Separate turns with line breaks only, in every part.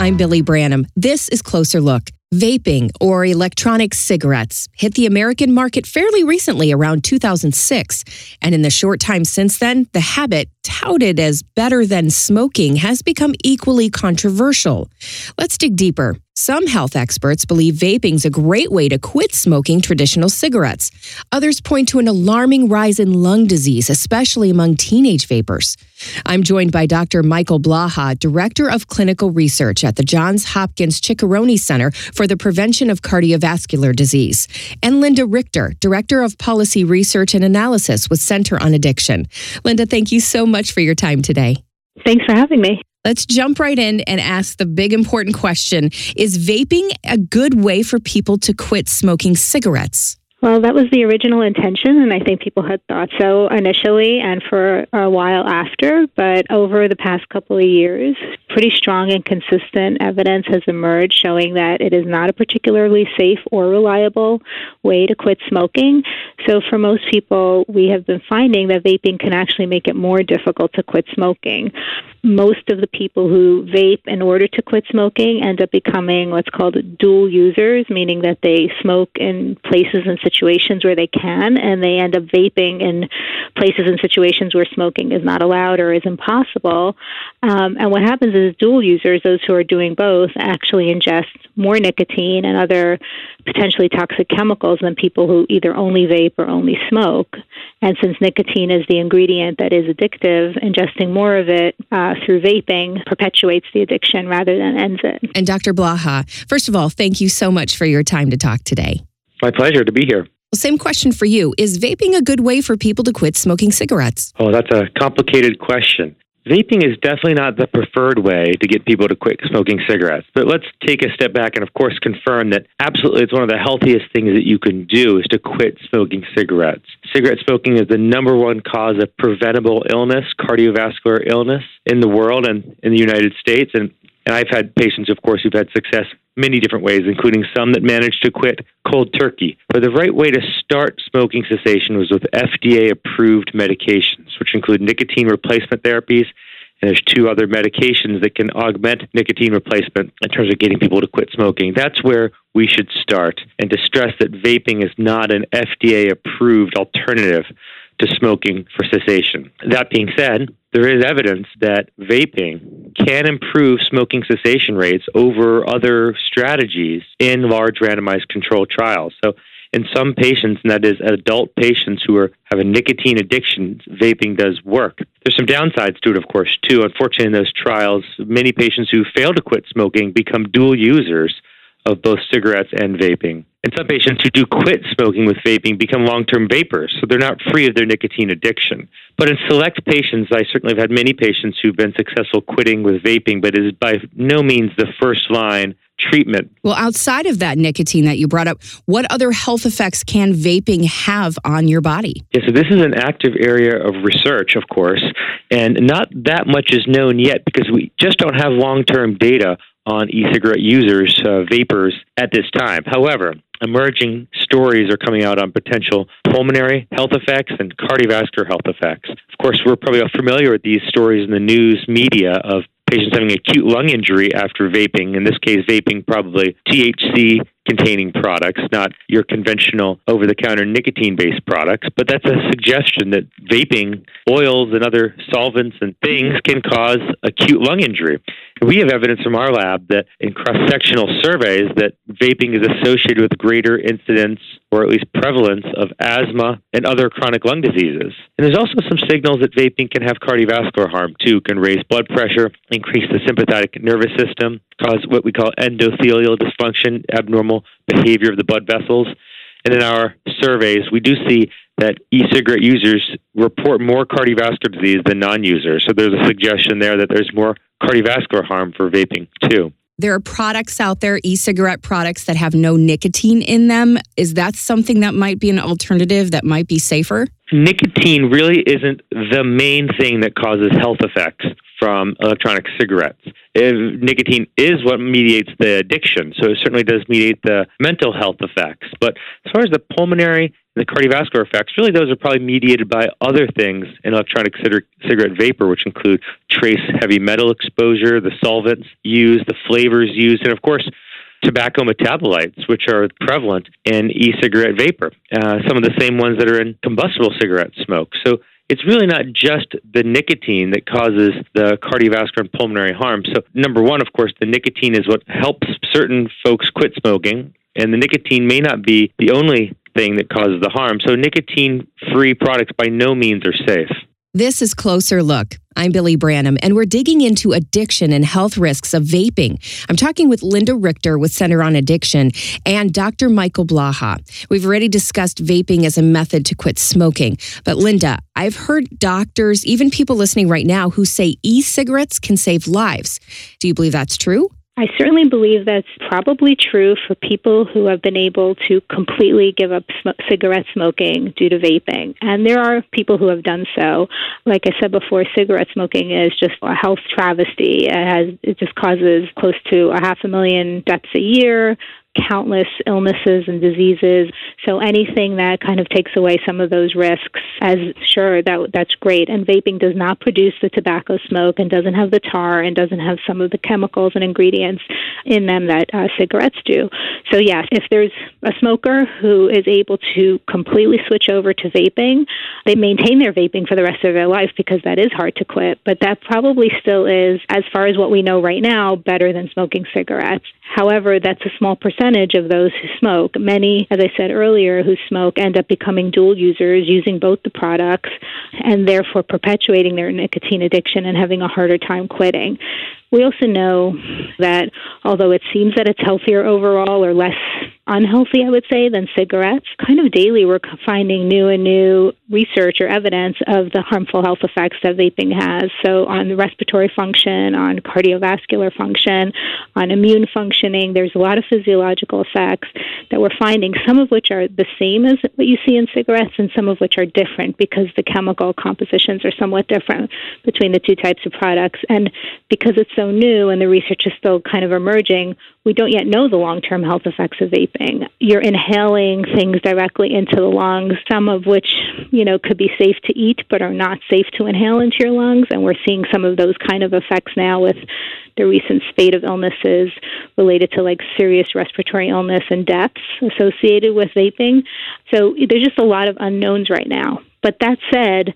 I'm Billy Branham. This is Closer Look. Vaping or electronic cigarettes hit the American market fairly recently around 2006. And in the short time since then, the habit, touted as better than smoking, has become equally controversial. Let's dig deeper. Some health experts believe vaping's a great way to quit smoking traditional cigarettes. Others point to an alarming rise in lung disease, especially among teenage vapers. I'm joined by Dr. Michael Blaha, Director of Clinical Research at the Johns Hopkins Ciccarone Center for the Prevention of Cardiovascular Disease, and Linda Richter, Director of Policy Research and Analysis with Center on Addiction. Linda, thank you so much for your time today.
Thanks for having me.
Let's jump right in and ask the big important question Is vaping a good way for people to quit smoking cigarettes?
Well, that was the original intention, and I think people had thought so initially and for a while after. But over the past couple of years, pretty strong and consistent evidence has emerged showing that it is not a particularly safe or reliable way to quit smoking. So, for most people, we have been finding that vaping can actually make it more difficult to quit smoking. Most of the people who vape in order to quit smoking end up becoming what's called dual users, meaning that they smoke in places and situations where they can, and they end up vaping in places and situations where smoking is not allowed or is impossible. Um, and what happens is dual users, those who are doing both, actually ingest more nicotine and other potentially toxic chemicals than people who either only vape or only smoke. And since nicotine is the ingredient that is addictive, ingesting more of it uh, through vaping perpetuates the addiction rather than ends it.
And Dr. Blaha, first of all, thank you so much for your time to talk today.
My pleasure to be here.
Well, same question for you. Is vaping a good way for people to quit smoking cigarettes?
Oh, that's a complicated question. Vaping is definitely not the preferred way to get people to quit smoking cigarettes. But let's take a step back and, of course, confirm that absolutely it's one of the healthiest things that you can do is to quit smoking cigarettes. Cigarette smoking is the number one cause of preventable illness, cardiovascular illness in the world and in the United States. And, and I've had patients, of course, who've had success many different ways, including some that managed to quit cold turkey. But the right way to start smoking cessation was with FDA approved medications, which include nicotine replacement therapies. And there's two other medications that can augment nicotine replacement in terms of getting people to quit smoking. That's where we should start. And to stress that vaping is not an FDA approved alternative to smoking for cessation. That being said, there is evidence that vaping can improve smoking cessation rates over other strategies in large randomized controlled trials. So, in some patients, and that is adult patients who are have a nicotine addiction, vaping does work. There's some downsides to it, of course, too. Unfortunately, in those trials, many patients who fail to quit smoking become dual users of both cigarettes and vaping. And some patients who do quit smoking with vaping become long term vapers, so they're not free of their nicotine addiction. But in select patients, I certainly have had many patients who've been successful quitting with vaping, but it is by no means the first line treatment.
Well, outside of that nicotine that you brought up, what other health effects can vaping have on your body?
Yeah, so this is an active area of research, of course, and not that much is known yet because we just don't have long term data on e cigarette users, uh, vapers, at this time. However, emerging stories are coming out on potential pulmonary health effects and cardiovascular health effects. Of course, we're probably all familiar with these stories in the news media of patients having acute lung injury after vaping. In this case, vaping probably THC containing products, not your conventional over the counter nicotine based products. But that's a suggestion that vaping, oils, and other solvents and things mm-hmm. can cause acute lung injury. We have evidence from our lab that in cross sectional surveys that vaping is associated with greater incidence or at least prevalence of asthma and other chronic lung diseases. And there's also some signals that vaping can have cardiovascular harm too, can raise blood pressure, increase the sympathetic nervous system, cause what we call endothelial dysfunction, abnormal behavior of the blood vessels. And in our surveys, we do see that e cigarette users report more cardiovascular disease than non users. So there's a suggestion there that there's more cardiovascular harm for vaping too.
There are products out there, e cigarette products, that have no nicotine in them. Is that something that might be an alternative that might be safer?
Nicotine really isn't the main thing that causes health effects from electronic cigarettes. If nicotine is what mediates the addiction, so it certainly does mediate the mental health effects. But as far as the pulmonary and the cardiovascular effects, really those are probably mediated by other things in electronic cigarette vapor, which include trace heavy metal exposure, the solvents used, the flavors used, and of course, tobacco metabolites, which are prevalent in e cigarette vapor, uh, some of the same ones that are in combustible cigarette smoke. So it's really not just the nicotine that causes the cardiovascular and pulmonary harm. So, number one, of course, the nicotine is what helps certain folks quit smoking, and the nicotine may not be the only thing that causes the harm. So, nicotine free products by no means are safe.
This is Closer Look. I'm Billy Branham, and we're digging into addiction and health risks of vaping. I'm talking with Linda Richter with Center on Addiction and Dr. Michael Blaha. We've already discussed vaping as a method to quit smoking. But Linda, I've heard doctors, even people listening right now, who say e cigarettes can save lives. Do you believe that's true?
I certainly believe that's probably true for people who have been able to completely give up sm- cigarette smoking due to vaping. And there are people who have done so. Like I said before, cigarette smoking is just a health travesty. It has it just causes close to a half a million deaths a year, countless illnesses and diseases. So anything that kind of takes away some of those risks, as sure that that's great. And vaping does not produce the tobacco smoke and doesn't have the tar and doesn't have some of the chemicals and ingredients in them that uh, cigarettes do. So yes, if there's a smoker who is able to completely switch over to vaping, they maintain their vaping for the rest of their life because that is hard to quit. But that probably still is, as far as what we know right now, better than smoking cigarettes. However, that's a small percentage of those who smoke. Many, as I said earlier, who smoke end up becoming dual users, using both the products, and therefore perpetuating their nicotine addiction and having a harder time quitting. We also know that although it seems that it's healthier overall or less unhealthy, I would say, than cigarettes, kind of daily we're finding new and new research or evidence of the harmful health effects that vaping has. So, on the respiratory function, on cardiovascular function, on immune functioning, there's a lot of physiological effects that we're finding, some of which are the same as what you see in cigarettes, and some of which are different because the chemical compositions are somewhat different between the two types of products. And because it's so new and the research is still kind of emerging, we don't yet know the long term health effects of vaping. You're inhaling things directly into the lungs, some of which, you know, could be safe to eat but are not safe to inhale into your lungs. And we're seeing some of those kind of effects now with the recent spate of illnesses related to like serious respiratory illness and deaths associated with vaping. So there's just a lot of unknowns right now. But that said,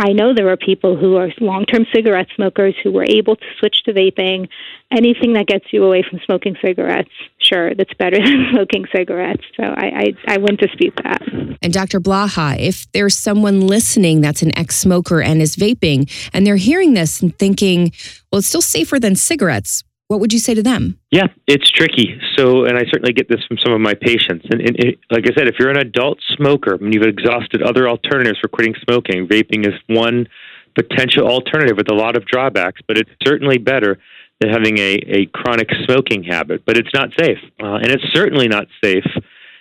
I know there are people who are long term cigarette smokers who were able to switch to vaping. Anything that gets you away from smoking cigarettes, sure, that's better than smoking cigarettes. So I, I, I wouldn't dispute that.
And Dr. Blaha, if there's someone listening that's an ex smoker and is vaping, and they're hearing this and thinking, well, it's still safer than cigarettes, what would you say to them?
Yeah, it's tricky. So, and I certainly get this from some of my patients. And, and, and like I said, if you're an adult smoker and you've exhausted other alternatives for quitting smoking, vaping is one potential alternative with a lot of drawbacks, but it's certainly better than having a, a chronic smoking habit. But it's not safe. Uh, and it's certainly not safe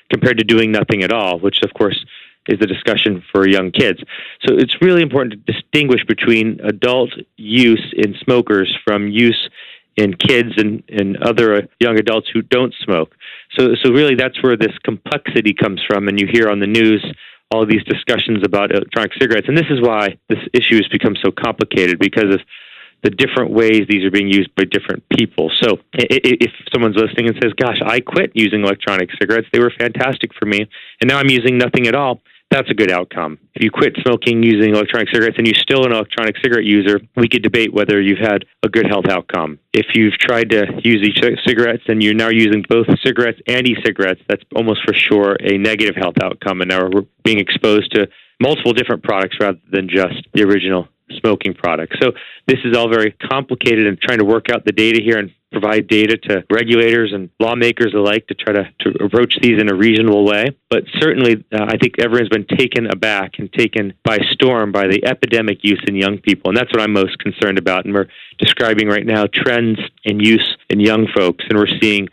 compared to doing nothing at all, which, of course, is the discussion for young kids. So it's really important to distinguish between adult use in smokers from use in kids and, and other young adults who don't smoke. So, so really, that's where this complexity comes from. And you hear on the news all these discussions about electronic cigarettes. And this is why this issue has become so complicated because of the different ways these are being used by different people. So if someone's listening and says, Gosh, I quit using electronic cigarettes, they were fantastic for me, and now I'm using nothing at all, that's a good outcome. If you quit smoking using electronic cigarettes and you're still an electronic cigarette user, we could debate whether you've had a good health outcome. If you've tried to use e cigarettes and you're now using both cigarettes and e cigarettes, that's almost for sure a negative health outcome. And now we're being exposed to multiple different products rather than just the original smoking products. So this is all very complicated and trying to work out the data here and provide data to regulators and lawmakers alike to try to, to approach these in a reasonable way. But certainly, uh, I think everyone's been taken aback and taken by storm by the epidemic use in young people. And that's what I'm most concerned about. And we're describing right now trends in use in young folks. And we're seeing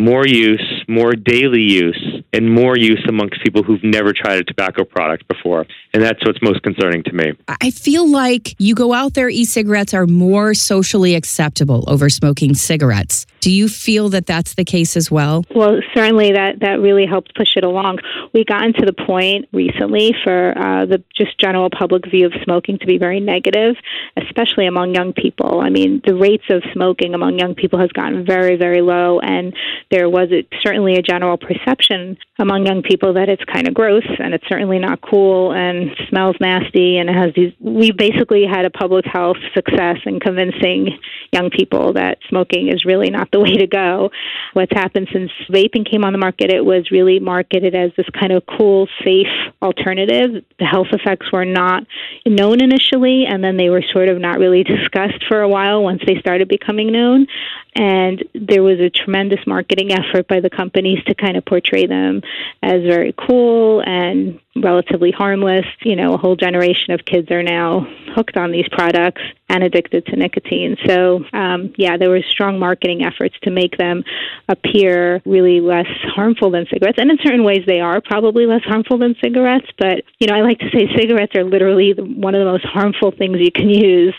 more use, more daily use, and more use amongst people who've never tried a tobacco product before. And that's what's most concerning to me.
I feel like you go out there, e cigarettes are more socially acceptable over smoking cigarettes. Do you feel that that's the case as well?
Well, certainly that, that really helped push it along. We gotten to the point recently for uh, the just general public view of smoking to be very negative, especially among young people. I mean, the rates of smoking among young people has gotten very, very low, and there was a, certainly a general perception among young people that it's kind of gross and it's certainly not cool and smells nasty and it has these. We basically had a public health success in convincing young people that smoking is really not the way to go. What's happened since vaping came on the market, it was really marketed as this kind of cool, safe alternative. The health effects were not known initially, and then they were sort of not really discussed for a while once they started becoming known. And there was a tremendous marketing effort by the companies to kind of portray them as very cool and relatively harmless. You know, a whole generation of kids are now hooked on these products and addicted to nicotine. So, um, yeah, there were strong marketing efforts to make them appear really less harmful than cigarettes. And in certain ways, they are probably less harmful than cigarettes. But, you know, I like to say cigarettes are literally one of the most harmful things you can use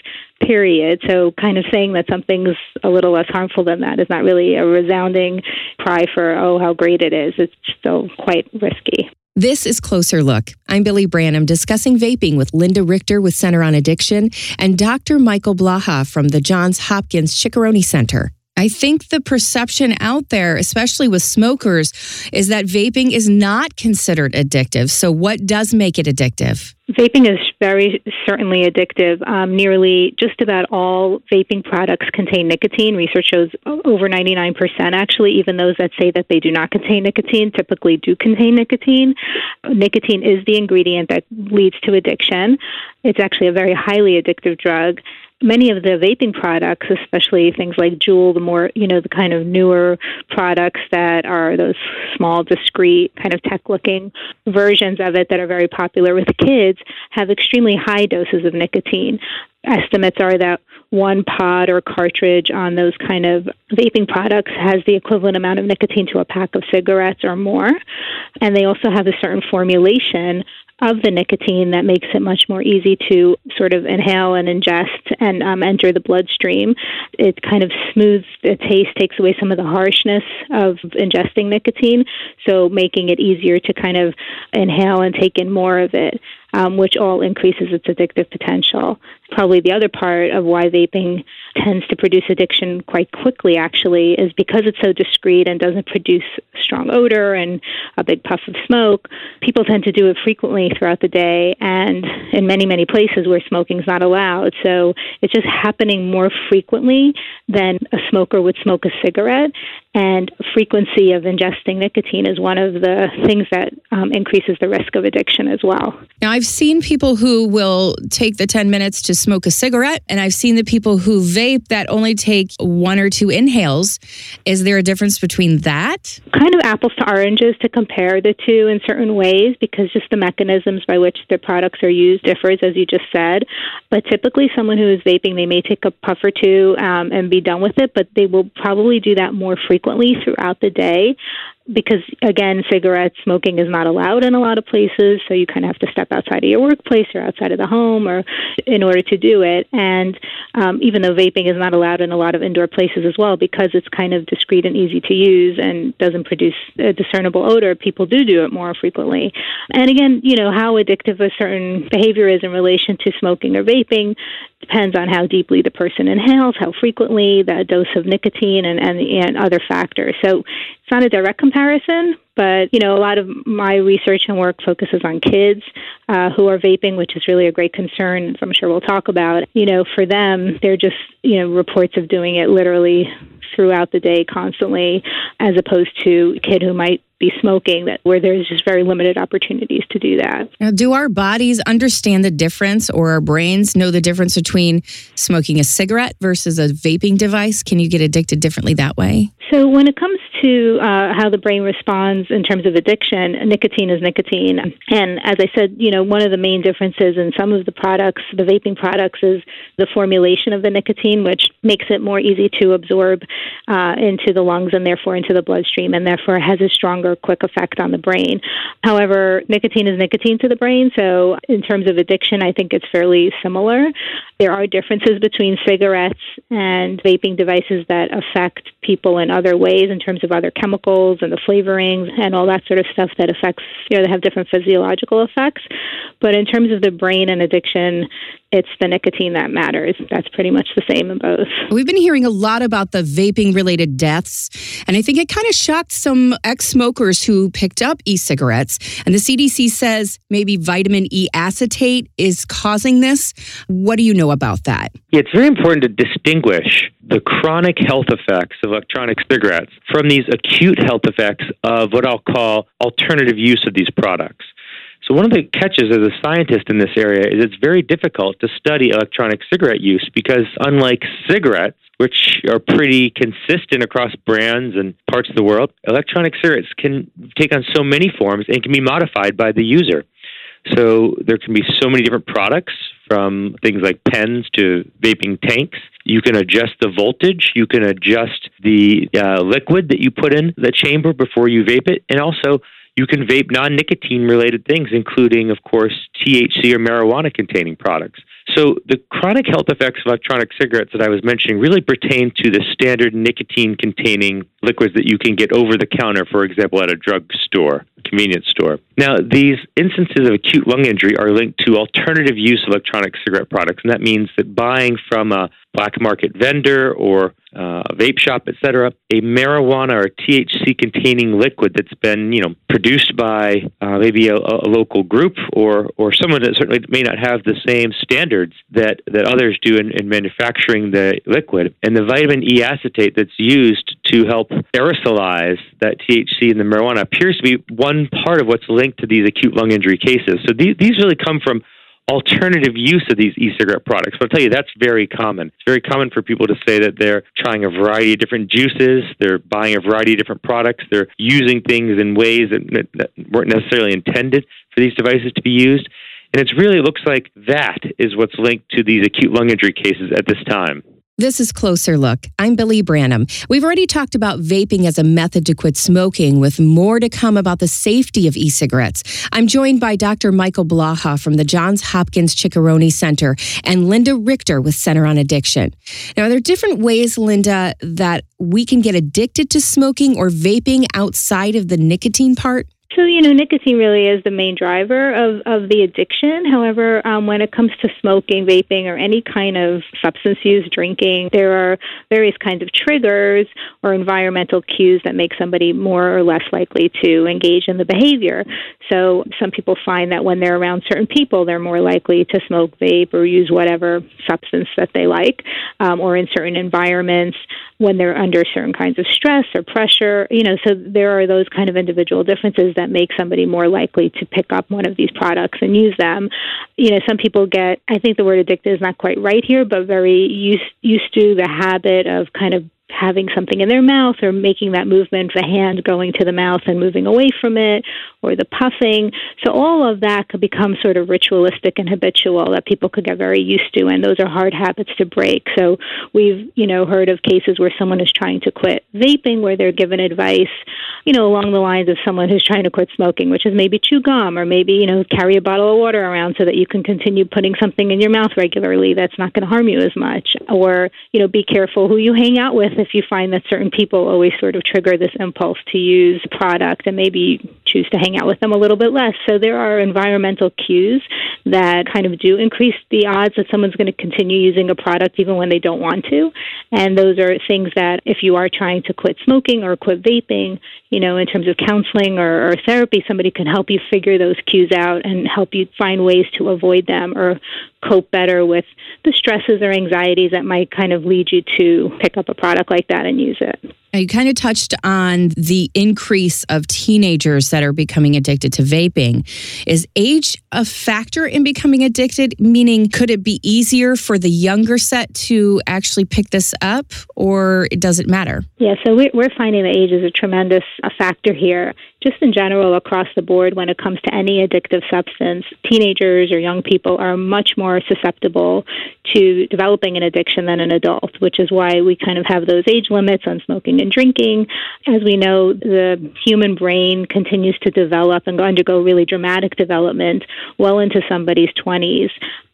period. So, kind of saying that something's a little less harmful than that is not really a resounding cry for, oh, how great it is. It's still quite risky.
This is Closer Look. I'm Billy Branham discussing vaping with Linda Richter with Center on Addiction and Dr. Michael Blaha from the Johns Hopkins Ciccarone Center. I think the perception out there, especially with smokers, is that vaping is not considered addictive. So, what does make it addictive?
Vaping is very certainly addictive. Um, nearly just about all vaping products contain nicotine. Research shows over 99% actually, even those that say that they do not contain nicotine typically do contain nicotine. Nicotine is the ingredient that leads to addiction. It's actually a very highly addictive drug many of the vaping products, especially things like Juul, the more, you know, the kind of newer products that are those small, discreet, kind of tech looking versions of it that are very popular with kids, have extremely high doses of nicotine. Estimates are that one pod or cartridge on those kind of vaping products has the equivalent amount of nicotine to a pack of cigarettes or more. And they also have a certain formulation of the nicotine that makes it much more easy to sort of inhale and ingest and um, enter the bloodstream. It kind of smooths the taste, takes away some of the harshness of ingesting nicotine, so making it easier to kind of inhale and take in more of it um, which all increases its addictive potential. Probably the other part of why vaping tends to produce addiction quite quickly, actually, is because it's so discreet and doesn't produce strong odor and a big puff of smoke. People tend to do it frequently throughout the day and in many, many places where smoking is not allowed. So it's just happening more frequently than a smoker would smoke a cigarette. And frequency of ingesting nicotine is one of the things that um, increases the risk of addiction as well.
Now, I've seen people who will take the 10 minutes to smoke a cigarette, and I've seen the people who vape that only take one or two inhales. Is there a difference between that?
Kind of apples to oranges to compare the two in certain ways because just the mechanisms by which the products are used differs, as you just said. But typically, someone who is vaping, they may take a puff or two um, and be done with it, but they will probably do that more frequently frequently throughout the day because again cigarette smoking is not allowed in a lot of places so you kind of have to step outside of your workplace or outside of the home or in order to do it. And um, even though vaping is not allowed in a lot of indoor places as well because it's kind of discreet and easy to use and doesn't produce a discernible odor people do do it more frequently. And again you know how addictive a certain behavior is in relation to smoking or vaping depends on how deeply the person inhales, how frequently, the dose of nicotine, and, and, and other factors. So it's not a direct comparison, but you know, a lot of my research and work focuses on kids uh, who are vaping, which is really a great concern. As I'm sure we'll talk about. You know, for them, they're just you know reports of doing it literally throughout the day constantly, as opposed to a kid who might be smoking that where there's just very limited opportunities to do that.
Now, do our bodies understand the difference or our brains know the difference between smoking a cigarette versus a vaping device? Can you get addicted differently that way?
So when it comes to uh, how the brain responds in terms of addiction, nicotine is nicotine. And as I said, you know, one of the main differences in some of the products, the vaping products, is the formulation of the nicotine, which makes it more easy to absorb uh, into the lungs and therefore into the bloodstream, and therefore has a stronger, quick effect on the brain. However, nicotine is nicotine to the brain, so in terms of addiction, I think it's fairly similar. There are differences between cigarettes and vaping devices that affect people in other ways in terms of other chemicals and the flavorings and all that sort of stuff that affects, you know, they have different physiological effects. But in terms of the brain and addiction, it's the nicotine that matters. That's pretty much the same in both.
We've been hearing a lot about the vaping related deaths, and I think it kind of shocked some ex smokers who picked up e cigarettes. And the CDC says maybe vitamin E acetate is causing this. What do you know about that?
Yeah, it's very important to distinguish the chronic health effects of electronic cigarettes from these acute health effects of what I'll call alternative use of these products. So, one of the catches as a scientist in this area is it's very difficult to study electronic cigarette use because, unlike cigarettes, which are pretty consistent across brands and parts of the world, electronic cigarettes can take on so many forms and can be modified by the user. So, there can be so many different products from things like pens to vaping tanks. You can adjust the voltage. You can adjust the uh, liquid that you put in the chamber before you vape it. And also, you can vape non nicotine related things, including, of course, THC or marijuana containing products. So, the chronic health effects of electronic cigarettes that I was mentioning really pertain to the standard nicotine containing liquids that you can get over the counter, for example, at a drug store, convenience store. Now, these instances of acute lung injury are linked to alternative use of electronic cigarette products, and that means that buying from a black market vendor or uh, a vape shop, etc., a marijuana or THC containing liquid that's been, you know, produced by uh, maybe a, a, local group or or someone that certainly may not have the same standards that that others do in, in manufacturing the liquid, and the vitamin E acetate that's used to help aerosolize that THC in the marijuana appears to be one part of what's linked to these acute lung injury cases. So these, these really come from alternative use of these e-cigarette products. But I'll tell you, that's very common. It's very common for people to say that they're trying a variety of different juices, they're buying a variety of different products, they're using things in ways that, that weren't necessarily intended for these devices to be used. And it really looks like that is what's linked to these acute lung injury cases at this time.
This is Closer Look. I'm Billy Branham. We've already talked about vaping as a method to quit smoking, with more to come about the safety of e cigarettes. I'm joined by Dr. Michael Blaha from the Johns Hopkins Ciccarone Center and Linda Richter with Center on Addiction. Now, are there different ways, Linda, that we can get addicted to smoking or vaping outside of the nicotine part?
So, you know, nicotine really is the main driver of, of the addiction. However, um, when it comes to smoking, vaping, or any kind of substance use, drinking, there are various kinds of triggers or environmental cues that make somebody more or less likely to engage in the behavior. So, some people find that when they're around certain people, they're more likely to smoke, vape, or use whatever substance that they like, um, or in certain environments when they're under certain kinds of stress or pressure. You know, so there are those kind of individual differences that make somebody more likely to pick up one of these products and use them. You know, some people get, I think the word addicted is not quite right here, but very used, used to the habit of kind of having something in their mouth or making that movement, the hand going to the mouth and moving away from it, or the puffing. So all of that could become sort of ritualistic and habitual that people could get very used to, and those are hard habits to break. So we've, you know, heard of cases where someone is trying to quit vaping, where they're given advice, you know, along the lines of someone who's trying to quit smoking, which is maybe chew gum or maybe, you know, carry a bottle of water around so that you can continue putting something in your mouth regularly that's not going to harm you as much. Or, you know, be careful who you hang out with if you find that certain people always sort of trigger this impulse to use a product and maybe choose to hang out with them a little bit less. So there are environmental cues that kind of do increase the odds that someone's going to continue using a product even when they don't want to. And those are things that if you are trying to quit smoking or quit vaping, you know, in terms of counseling or, or therapy, somebody can help you figure those cues out and help you find ways to avoid them or cope better with the stresses or anxieties that might kind of lead you to pick up a product like that and use it.
You kind of touched on the increase of teenagers that are becoming addicted to vaping. Is age a factor in becoming addicted? Meaning, could it be easier for the younger set to actually pick this up, or does it matter?
Yeah, so we're finding that age is a tremendous factor here just in general across the board when it comes to any addictive substance, teenagers or young people are much more susceptible to developing an addiction than an adult, which is why we kind of have those age limits on smoking and drinking. As we know, the human brain continues to develop and undergo really dramatic development well into somebody's 20s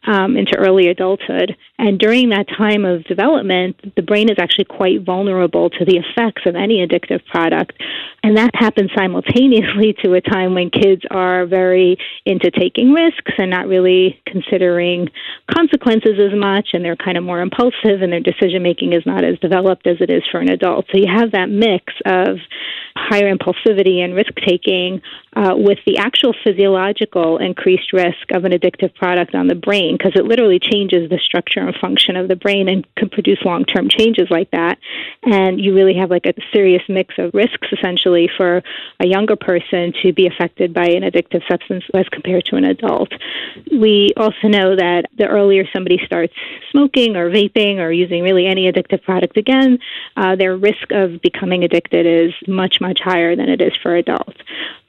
um, into early adulthood. And during that time of development, the brain is actually quite vulnerable to the effects of any addictive product. And that happens simultaneously to a time when kids are very into taking risks and not really considering consequences as much, and they're kind of more impulsive, and their decision making is not as developed as it is for an adult. So you have that mix of higher impulsivity and risk taking uh, with the actual physiological increased risk of an addictive product on the brain because it literally changes the structure and function of the brain and can produce long term changes like that. And you really have like a serious mix of risks essentially for a younger person to be affected by an addictive substance as compared to an adult. We also know that the earlier somebody starts smoking or vaping or using really any addictive product again, uh, their risk of becoming addicted is much, much higher than it is for adults.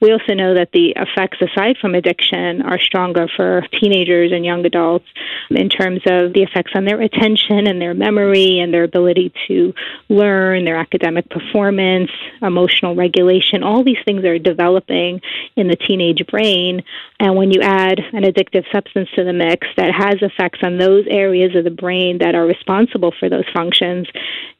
We also know that the effects aside from addiction are stronger for teenagers and young adults in terms of the effects on their attention and their memory and their ability to learn, their academic performance, emotional regulation. All these things are developing in the teenage brain. And when you add an addictive substance to the mix that has effects on those areas of the brain that are responsible for those functions,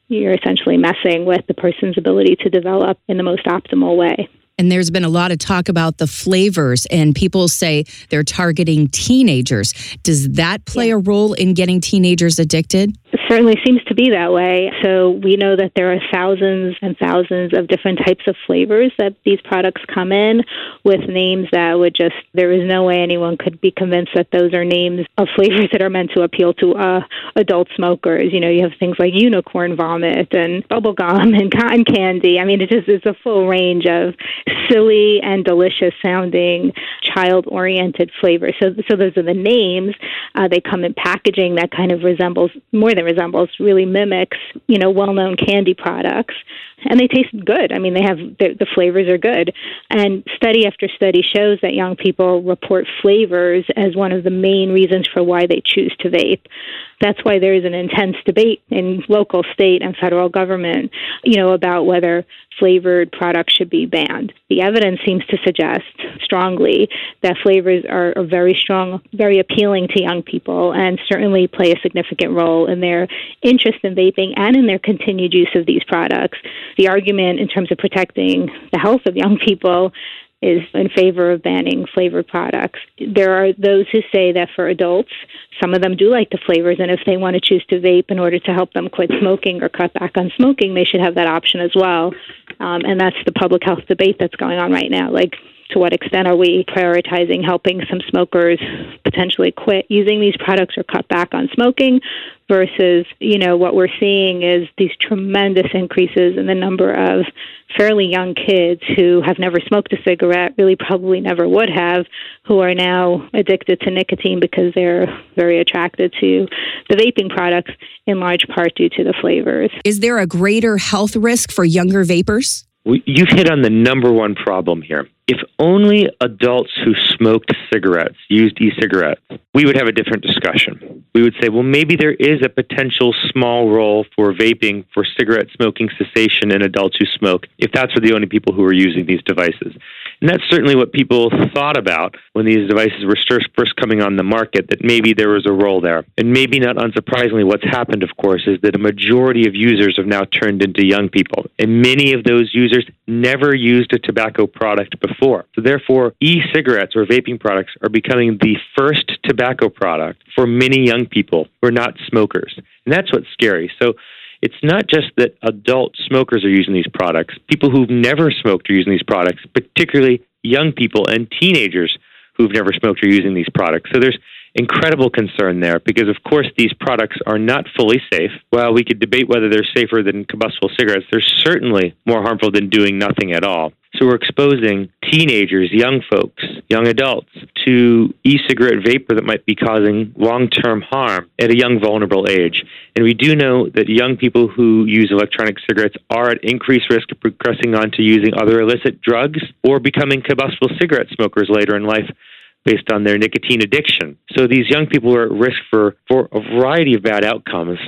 you're essentially messing with the person's ability to develop in the most optimal way.
And there's been a lot of talk about the flavors, and people say they're targeting teenagers. Does that play yeah. a role in getting teenagers addicted?
It certainly seems to be that way. So we know that there are thousands and thousands of different types of flavors that these products come in with names that would just, there is no way anyone could be convinced that those are names of flavors that are meant to appeal to uh, adult smokers. You know, you have things like unicorn vomit and bubblegum and cotton candy. I mean, it just is a full range of silly and delicious sounding child oriented flavors. So, so those are the names. Uh, they come in packaging that kind of resembles more than resembles, really mimics, you know, well-known candy products, and they taste good. I mean, they have the, the flavors are good, and study after study shows that young people report flavors as one of the main reasons for why they choose to vape. That's why there is an intense debate in local, state, and federal government, you know, about whether flavored products should be banned. The evidence seems to suggest strongly that flavors are, are very strong, very appealing to young people, and certainly play a significant role in their interest in vaping and in their continued use of these products. The argument in terms of protecting the health of young people is in favor of banning flavored products. There are those who say that for adults, some of them do like the flavors, and if they want to choose to vape in order to help them quit smoking or cut back on smoking, they should have that option as well. Um, and that's the public health debate that's going on right now. Like, to what extent are we prioritizing helping some smokers potentially quit using these products or cut back on smoking versus, you know, what we're seeing is these tremendous increases in the number of fairly young kids who have never smoked a cigarette, really probably never would have, who are now addicted to nicotine because they're very attracted to the vaping products in large part due to the flavors.
Is there a greater health risk for younger vapers?
You've hit on the number one problem here if only adults who smoked cigarettes used e cigarettes, we would have a different discussion. We would say, well, maybe there is a potential small role for vaping for cigarette smoking cessation in adults who smoke, if that's for the only people who are using these devices. And that's certainly what people thought about when these devices were first coming on the market, that maybe there was a role there. And maybe not unsurprisingly, what's happened, of course, is that a majority of users have now turned into young people. And many of those users never used a tobacco product before. So therefore, e-cigarettes or vaping products are becoming the first tobacco product for many young people who are not smokers. And that's what's scary. So it's not just that adult smokers are using these products. People who've never smoked are using these products, particularly young people and teenagers who've never smoked are using these products. So there's incredible concern there because, of course, these products are not fully safe. While we could debate whether they're safer than combustible cigarettes, they're certainly more harmful than doing nothing at all. So we're exposing teenagers, young folks, young adults to e cigarette vapor that might be causing long term harm at a young, vulnerable age. And we do know that young people who use electronic cigarettes are at increased risk of progressing on to using other illicit drugs or becoming combustible cigarette smokers later in life based on their nicotine addiction. So these young people are at risk for, for a variety of bad outcomes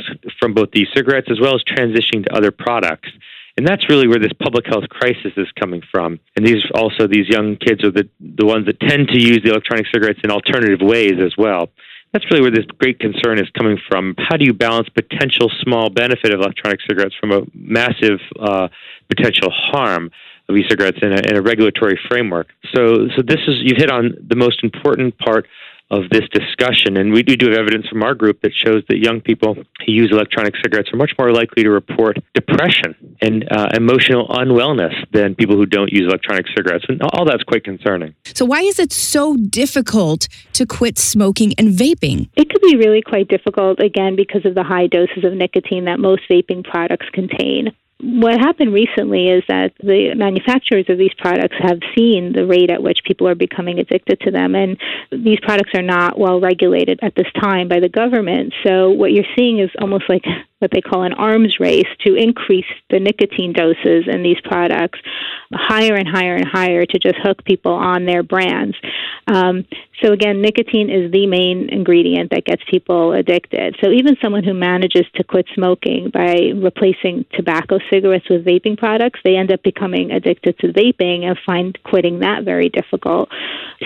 from both these cigarettes as well as transitioning to other products. And that's really where this public health crisis is coming from. And these also these young kids are the the ones that tend to use the electronic cigarettes in alternative ways as well. That's really where this great concern is coming from. How do you balance potential small benefit of electronic cigarettes from a massive uh, potential harm? of e-cigarettes in a, in a regulatory framework. So, so this is you've hit on the most important part of this discussion. And we do have evidence from our group that shows that young people who use electronic cigarettes are much more likely to report depression and uh, emotional unwellness than people who don't use electronic cigarettes. And all that's quite concerning.
So, why is it so difficult to quit smoking and vaping?
It could be really quite difficult, again, because of the high doses of nicotine that most vaping products contain what happened recently is that the manufacturers of these products have seen the rate at which people are becoming addicted to them, and these products are not well regulated at this time by the government. So, what you're seeing is almost like what they call an arms race to increase the nicotine doses in these products higher and higher and higher to just hook people on their brands. Um, so, again, nicotine is the main ingredient that gets people addicted. So, even someone who manages to quit smoking by replacing tobacco cigarettes with vaping products, they end up becoming addicted to vaping and find quitting that very difficult.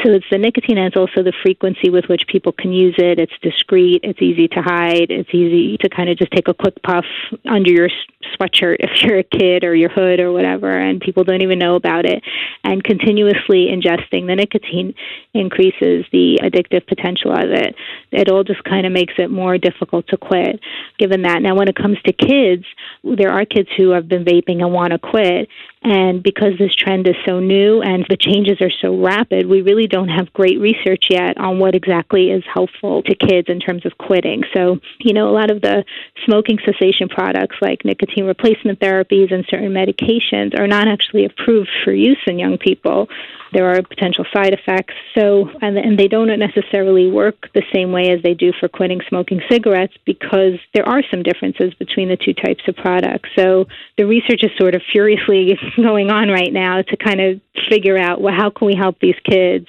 So, it's the nicotine and it's also the frequency with which people can use it. It's discreet, it's easy to hide, it's easy to kind of just take a quick puff under your sweatshirt if you're a kid or your hood or whatever, and people don't even know about it. And continuously ingesting the nicotine increases the addictive potential of it. It all just kind of makes it more difficult to quit, given that. Now, when it comes to kids, there are kids who have been vaping and want to quit, and because this trend is so new and the changes are so rapid, we really don't have great research yet on what exactly is helpful to kids in terms of quitting. So, you know, a lot of the smoking cessation products like nicotine replacement therapies and certain medications are not actually approved for use in young people. There are potential side effects. So, and, and they don't necessarily work the same way as they do for quitting smoking cigarettes because there are some differences between the two types of products. So, the research is sort of furiously going on right now to kind of figure out well, how can we help these kids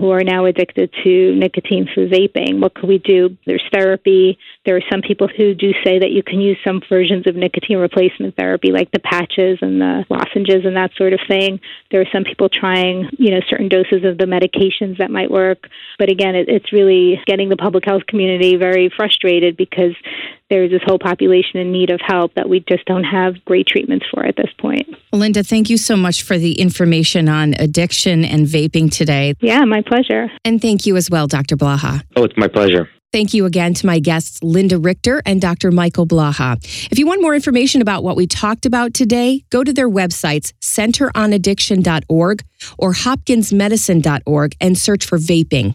who are now addicted to nicotine through vaping? What can we do? There's therapy. There are some people who do say that you can use some versions of nicotine replacement therapy, like the patches and the lozenges and that sort of thing. There are some people trying, you know, certain doses of the medications that might work. But again, it, it's really getting the public health community very frustrated because there's this whole population in need of help that we just don't have great treatments for at this point.
Linda, thank you so much for the information on addiction and vaping today.
Yeah, my pleasure.
And thank you as well, Dr. Blaha.
Oh, it's my pleasure.
Thank you again to my guests, Linda Richter and Dr. Michael Blaha. If you want more information about what we talked about today, go to their websites, centeronaddiction.org or hopkinsmedicine.org, and search for vaping.